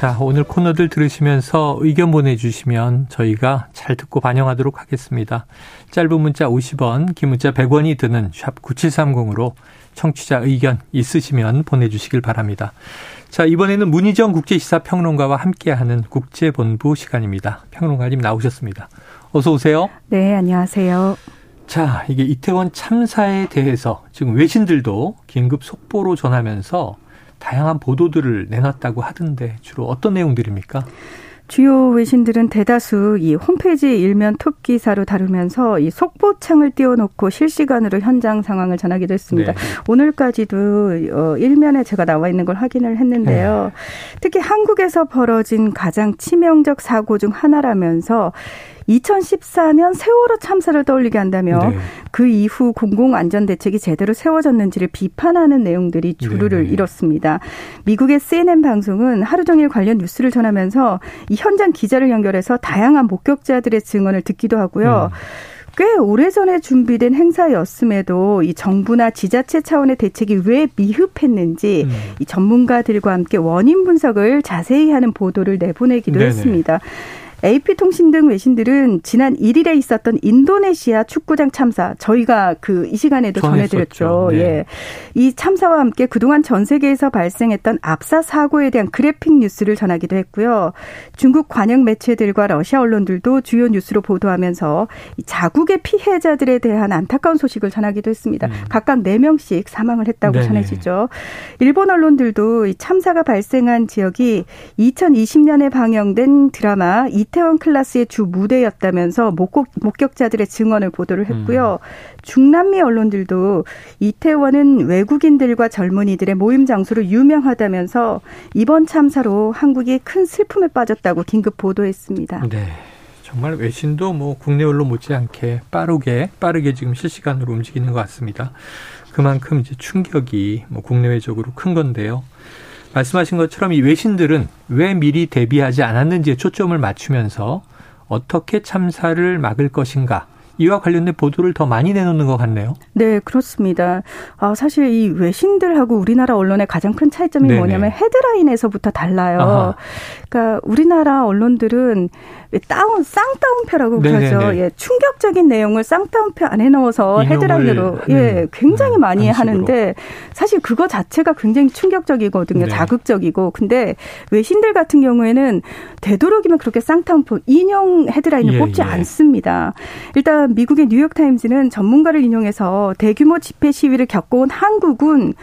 자, 오늘 코너들 들으시면서 의견 보내주시면 저희가 잘 듣고 반영하도록 하겠습니다. 짧은 문자 50원, 긴 문자 100원이 드는 샵 9730으로 청취자 의견 있으시면 보내주시길 바랍니다. 자, 이번에는 문희정 국제시사 평론가와 함께하는 국제본부 시간입니다. 평론가님 나오셨습니다. 어서 오세요. 네, 안녕하세요. 자, 이게 이태원 참사에 대해서 지금 외신들도 긴급 속보로 전하면서 다양한 보도들을 내놨다고 하던데 주로 어떤 내용들입니까? 주요 외신들은 대다수 이 홈페이지 일면 톱 기사로 다루면서 이 속보창을 띄워놓고 실시간으로 현장 상황을 전하기도 했습니다. 네. 오늘까지도 어 일면에 제가 나와 있는 걸 확인을 했는데요. 네. 특히 한국에서 벌어진 가장 치명적 사고 중 하나라면서 2014년 세월호 참사를 떠올리게 한다며 네. 그 이후 공공안전대책이 제대로 세워졌는지를 비판하는 내용들이 주류를 네. 이뤘습니다. 미국의 CNN 방송은 하루 종일 관련 뉴스를 전하면서 이 현장 기자를 연결해서 다양한 목격자들의 증언을 듣기도 하고요. 음. 꽤 오래전에 준비된 행사였음에도 이 정부나 지자체 차원의 대책이 왜 미흡했는지 음. 이 전문가들과 함께 원인 분석을 자세히 하는 보도를 내보내기도 네네. 했습니다. AP통신 등 외신들은 지난 1일에 있었던 인도네시아 축구장 참사 저희가 그 이 시간에도 전해드렸죠. 네. 예. 이 참사와 함께 그동안 전 세계에서 발생했던 압사 사고에 대한 그래픽 뉴스를 전하기도 했고요. 중국 관영 매체들과 러시아 언론들도 주요 뉴스로 보도하면서 자국의 피해자들에 대한 안타까운 소식을 전하기도 했습니다. 음. 각각 4명씩 사망을 했다고 네네. 전해지죠. 일본 언론들도 이 참사가 발생한 지역이 2020년에 방영된 드라마 이태원 클라스의 주 무대였다면서 목격, 자들의 증언을 보도를 했고요. 음. 중남미 언론들도 이태원은 외국인들과 젊은이들의 모임 장소로 유명하다면서 이번 참사로 한국이 큰 슬픔에 빠졌다고 긴급 보도했습니다. 네. 정말 외신도 뭐 국내 언론 못지않게 빠르게 빠르게 지금 실시간으로 움직이는 것 같습니다. 그만큼 이제 충격이 뭐 국내외적으로 큰 건데요. 말씀하신 것처럼 이 외신들은 왜 미리 대비하지 않았는지에 초점을 맞추면서 어떻게 참사를 막을 것인가 이와 관련된 보도를 더 많이 내놓는 것 같네요. 네, 그렇습니다. 아, 사실 이 외신들하고 우리나라 언론의 가장 큰 차이점이 네네. 뭐냐면 헤드라인에서부터 달라요. 아하. 그러니까 우리나라 언론들은 다운 쌍따옴표라고 그러죠. 예, 충격적인 내용을 쌍따옴표 안에 넣어서 헤드라인으로 예, 굉장히 음, 많이 방식으로. 하는데 사실 그거 자체가 굉장히 충격적이거든요. 네. 자극적이고. 근데 외신들 같은 경우에는 되도록이면 그렇게 쌍따옴표 인용 헤드라인을 예, 뽑지 예. 않습니다. 일단 미국의 뉴욕타임즈는 전문가를 인용해서 대규모 집회 시위를 겪어온 한국은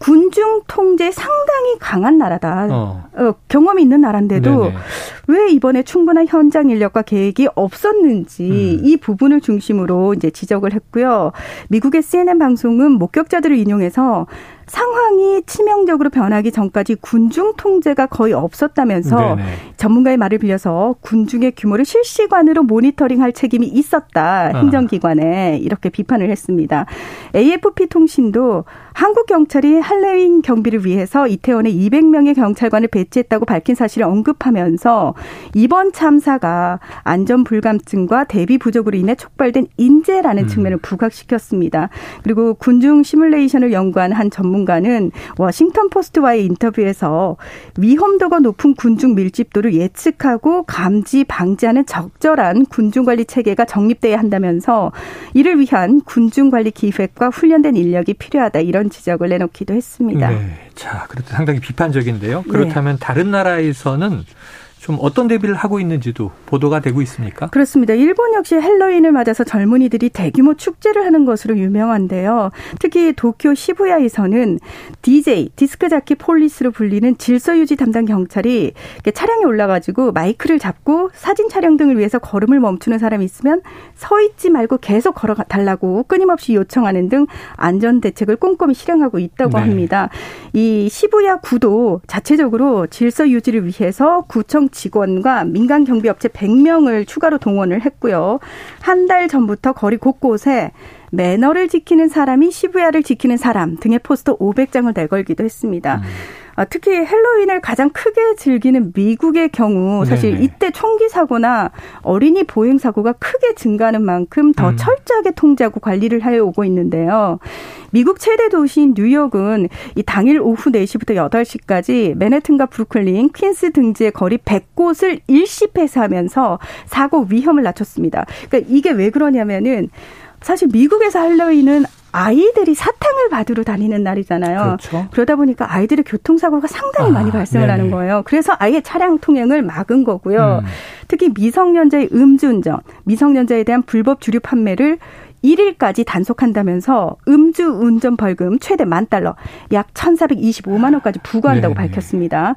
군중 통제 상당히 강한 나라다. 어. 어, 경험이 있는 나라인데도 네네. 왜 이번에 충분한 현장 인력과 계획이 없었는지 음. 이 부분을 중심으로 이제 지적을 했고요. 미국의 CNN 방송은 목격자들을 인용해서 상황이 치명적으로 변하기 전까지 군중 통제가 거의 없었다면서 네네. 전문가의 말을 빌려서 군중의 규모를 실시간으로 모니터링할 책임이 있었다. 아. 행정기관에 이렇게 비판을 했습니다. AFP 통신도 한국 경찰이 할레윈 경비를 위해서 이태원에 200명의 경찰관을 배치했다고 밝힌 사실을 언급하면서 이번 참사가 안전 불감증과 대비 부족으로 인해 촉발된 인재라는 음. 측면을 부각시켰습니다. 그리고 군중 시뮬레이션을 연구한 한 전문 전문가는 워싱턴 포스트와의 인터뷰에서 위험도가 높은 군중 밀집도를 예측하고 감지 방지하는 적절한 군중 관리 체계가 정립돼야 한다면서 이를 위한 군중 관리 기획과 훈련된 인력이 필요하다 이런 지적을 내놓기도 했습니다. 네. 자, 그렇다 상당히 비판적인데요. 그렇다면 네. 다른 나라에서는 좀 어떤 대비를 하고 있는지도 보도가 되고 있습니까? 그렇습니다. 일본 역시 헬로윈을 맞아서 젊은이들이 대규모 축제를 하는 것으로 유명한데요. 특히 도쿄 시부야에서는 DJ 디스크 자키 폴리스로 불리는 질서 유지 담당 경찰이 차량에 올라가지고 마이크를 잡고 사진 촬영 등을 위해서 걸음을 멈추는 사람이 있으면 서 있지 말고 계속 걸어 달라고 끊임없이 요청하는 등 안전 대책을 꼼꼼히 실행하고 있다고 네. 합니다. 이 시부야 구도 자체적으로 질서 유지를 위해서 구청 직원과 민간 경비업체 100명을 추가로 동원을 했고요. 한 달 전부터 거리 곳곳에 매너를 지키는 사람이 시부야를 지키는 사람 등의 포스터 500장을 내걸기도 했습니다. 음. 아, 특히 헬로윈을 가장 크게 즐기는 미국의 경우 사실 네네. 이때 총기 사고나 어린이 보행 사고가 크게 증가하는 만큼 더 음. 철저하게 통제하고 관리를 해 오고 있는데요. 미국 최대 도시인 뉴욕은 이 당일 오후 4시부터 8시까지 맨해튼과 브루클린, 퀸스 등지의 거리 100곳을 일시 폐쇄하면서 사고 위험을 낮췄습니다. 그러니까 이게 왜 그러냐면은 사실 미국에서 할로윈은 아이들이 사탕을 받으러 다니는 날이잖아요. 그렇죠. 그러다 보니까 아이들의 교통사고가 상당히 아, 많이 발생을 네네. 하는 거예요. 그래서 아예 차량 통행을 막은 거고요. 음. 특히 미성년자의 음주운전, 미성년자에 대한 불법 주류 판매를 1일까지 단속한다면서 음주 운전 벌금 최대 만 달러, 약 1,425만 원까지 부과한다고 네네. 밝혔습니다.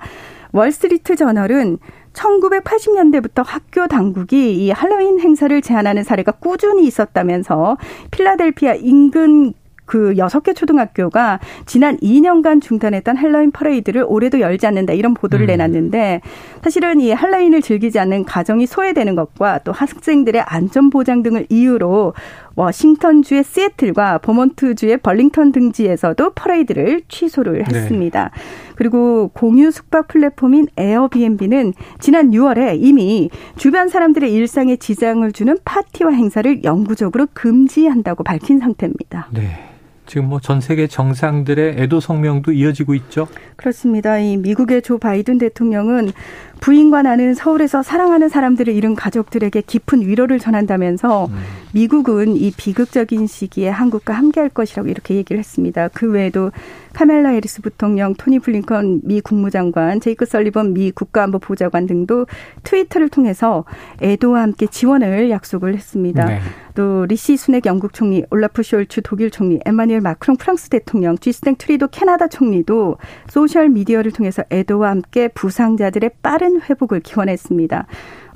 월스트리트 저널은 1980년대부터 학교 당국이 이 할로윈 행사를 제한하는 사례가 꾸준히 있었다면서 필라델피아 인근 그 여섯 개 초등학교가 지난 2년간 중단했던 할로윈 퍼레이드를 올해도 열지 않는다 이런 보도를 음. 내놨는데 사실은 이 할로윈을 즐기지 않는 가정이 소외되는 것과 또 학생들의 안전 보장 등을 이유로 워싱턴주의 시애틀과 버몬트주의 벌링턴 등지에서도 퍼레이드를 취소를 네. 했습니다. 네. 그리고 공유 숙박 플랫폼인 에어비앤비는 지난 6월에 이미 주변 사람들의 일상에 지장을 주는 파티와 행사를 영구적으로 금지한다고 밝힌 상태입니다. 네. 지금 뭐 전 세계 정상들의 애도 성명도 이어지고 있죠. 그렇습니다. 이 미국의 조 바이든 대통령은 부인과 나는 서울에서 사랑하는 사람들을 잃은 가족들에게 깊은 위로를 전한다면서 음. 미국은 이 비극적인 시기에 한국과 함께할 것이라고 이렇게 얘기를 했습니다. 그 외에도 카멜라 해리스 부통령, 토니 블링컨 미 국무장관, 제이크 설리번 미 국가안보보좌관 등도 트위터를 통해서 애도와 함께 지원을 약속을 했습니다. 네. 또 리시 수낵 영국 총리, 올라프 숄츠 독일 총리, 에마뉴엘 마크롱 프랑스 대통령, 쥐스탱 트뤼도 캐나다 총리도 소셜 미디어를 통해서 애도와 함께 부상자들의 빠른 회복을 기원했습니다.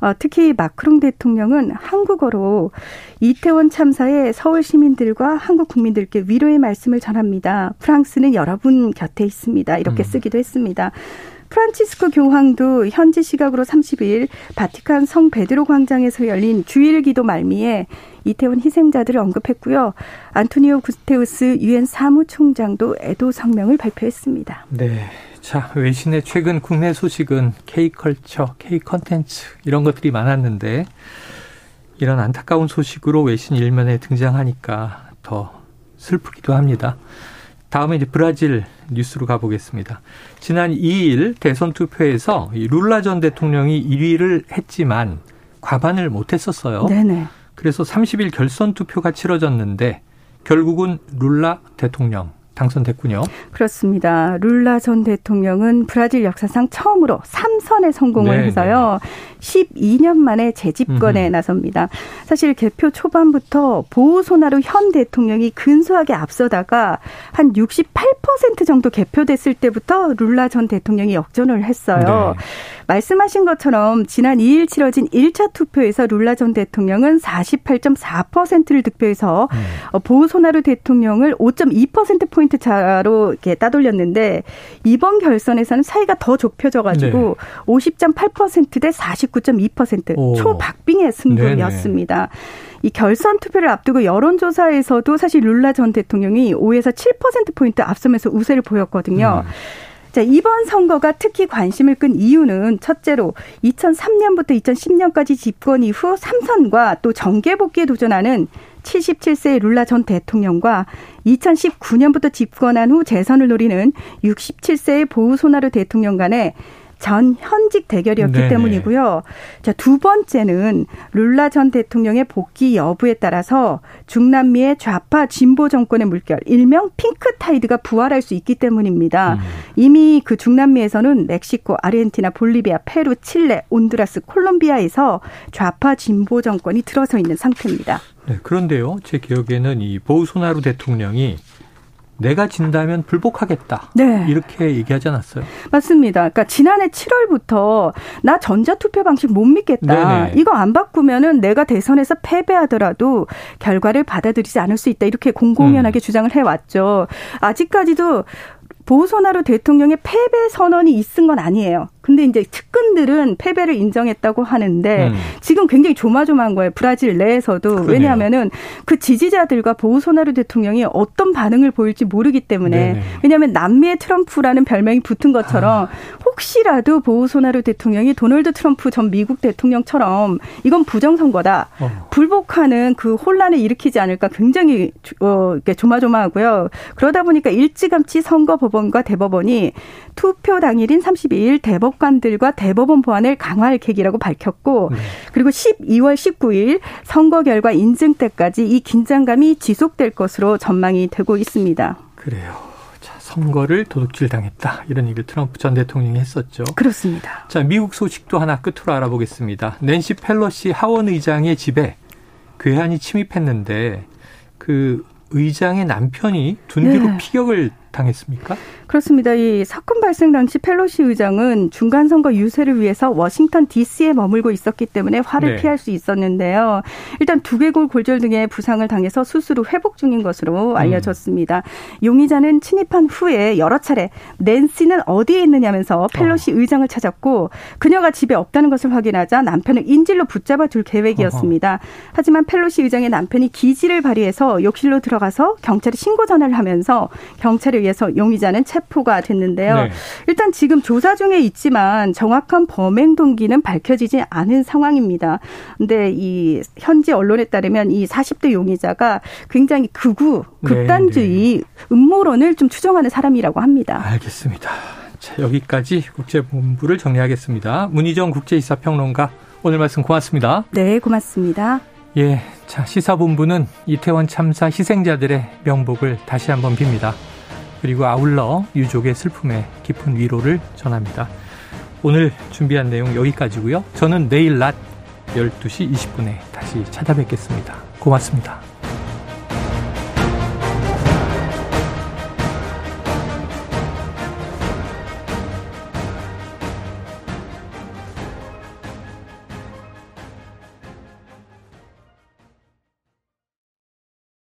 어, 특히 마크롱 대통령은 한국어로 이태원 참사에 서울 시민들과 한국 국민들께 위로의 말씀을 전합니다. 프랑스는 여러분 곁에 있습니다. 이렇게 음. 쓰기도 했습니다. 프란치스코 교황도 현지 시각으로 30일 바티칸 성 베드로 광장에서 열린 주일 기도 말미에 이태원 희생자들을 언급했고요. 안토니오 구스테우스 유엔 사무총장도 애도 성명을 발표했습니다. 네. 자, 외신의 최근 국내 소식은 K컬처, K컨텐츠 이런 것들이 많았는데 이런 안타까운 소식으로 외신 일면에 등장하니까 더 슬프기도 합니다. 다음에 이제 브라질 뉴스로 가보겠습니다. 지난 2일 대선 투표에서 룰라 전 대통령이 1위를 했지만 과반을 못했었어요. 네네. 그래서 30일 결선 투표가 치러졌는데 결국은 룰라 대통령 당선됐군요. 그렇습니다. 룰라 전 대통령은 브라질 역사상 처음으로 3선에 성공을 네, 해서요. 12년 만에 재집권에 음흠. 나섭니다. 사실 개표 초반부터 보우소나루 현 대통령이 근소하게 앞서다가 한 68% 정도 개표됐을 때부터 룰라 전 대통령이 역전을 했어요. 네. 말씀하신 것처럼 지난 2일 치러진 1차 투표에서 룰라 전 대통령은 48.4%를 득표해서 음. 어, 보우소나루 대통령을 5.2%포인트 차로 이렇게 따돌렸는데 이번 결선에서는 차이가 더 좁혀져 가지고 네. 50.8%대 49.2% 초박빙의 승부였습니다. 이 결선 투표를 앞두고 여론조사에서도 사실 룰라 전 대통령이 5에서 7%포인트 앞서면서 우세를 보였거든요. 음. 자, 이번 선거가 특히 관심을 끈 이유는 첫째로 2003년부터 2010년까지 집권 이후 3선과 또 정계 복귀에 도전하는 77세의 룰라 전 대통령과 2019년부터 집권한 후 재선을 노리는 67세의 보우소나루 대통령 간의 전 현직 대결이었기 네네. 때문이고요. 자, 두 번째는 룰라 전 대통령의 복귀 여부에 따라서 중남미의 좌파 진보 정권의 물결, 일명 pink tide가 부활할 수 있기 때문입니다. 음. 이미 그 중남미에서는 멕시코, 아르헨티나, 볼리비아, 페루, 칠레, 온두라스, 콜롬비아에서 좌파 진보 정권이 들어서 있는 상태입니다. 네, 그런데요. 제 기억에는 이 보우소나루 대통령이 내가 진다면 불복하겠다. 네. 이렇게 얘기하지 않았어요? 맞습니다. 그러니까 지난해 7월부터 나 전자투표 방식 못 믿겠다. 네네. 이거 안 바꾸면은 내가 대선에서 패배하더라도 결과를 받아들이지 않을 수 있다. 이렇게 공공연하게 음. 주장을 해왔죠. 아직까지도 보우소나루 대통령의 패배 선언이 있은 건 아니에요. 근데 이제 측근들은 패배를 인정했다고 하는데 음. 지금 굉장히 조마조마한 거예요. 브라질 내에서도 그러네요. 왜냐하면은 그 지지자들과 보우소나루 대통령이 어떤 반응을 보일지 모르기 때문에 네네. 왜냐하면 남미의 트럼프라는 별명이 붙은 것처럼 아. 혹시라도 보우소나루 대통령이 도널드 트럼프 전 미국 대통령처럼 이건 부정선거다 어. 불복하는 그 혼란을 일으키지 않을까 굉장히 어, 조마조마하고요. 그러다 보니까 일찌감치 선거법원과 대법원이 투표 당일인 32일 대법관들과 대법원 보안을 강화할 계기라고 밝혔고 네. 그리고 12월 19일 선거 결과 인증 때까지 이 긴장감이 지속될 것으로 전망이 되고 있습니다. 그래요. 자, 선거를 도둑질 당했다. 이런 얘기를 트럼프 전 대통령이 했었죠. 그렇습니다. 자, 미국 소식도 하나 끝으로 알아보겠습니다. 낸시 펠로시 하원 의장의 집에 괴한이 침입했는데 그 의장의 남편이 둔기로 네. 피격을 당했습니까? 그렇습니다. 이 사건 발생 당시 펠로시 의장은 중간 선거 유세를 위해서 워싱턴 D.C.에 머물고 있었기 때문에 화를 네. 피할 수 있었는데요. 일단 두개골 골절 등의 부상을 당해서 수술 후 회복 중인 것으로 음. 알려졌습니다. 음. 용의자는 침입한 후에 여러 차례 낸시는 어디에 있느냐면서 펠로시 어. 의장을 찾았고 그녀가 집에 없다는 것을 확인하자 남편을 인질로 붙잡아 둘 계획이었습니다. 어허. 하지만 펠로시 의장의 남편이 기지를 발휘해서 욕실로 들어가서 경찰에 신고 전화를 하면서 경찰에 의해서 용의자는 체포가 됐는데요. 네. 일단 지금 조사 중에 있지만 정확한 범행 동기는 밝혀지지 않은 상황입니다. 근데 이 현지 언론에 따르면 이 40대 용의자가 굉장히 극우 극단주의 네, 네. 음모론을 좀 추정하는 사람이라고 합니다. 알겠습니다. 자, 여기까지 국제본부를 정리하겠습니다. 문희정 국제이사평론가 오늘 말씀 고맙습니다. 네, 고맙습니다. 예, 자 시사본부는 이태원 참사 희생자들의 명복을 다시 한번 빕니다. 그리고 아울러 유족의 슬픔에 깊은 위로를 전합니다. 오늘 준비한 내용 여기까지고요. 저는 내일 낮 12시 20분에 다시 찾아뵙겠습니다. 고맙습니다.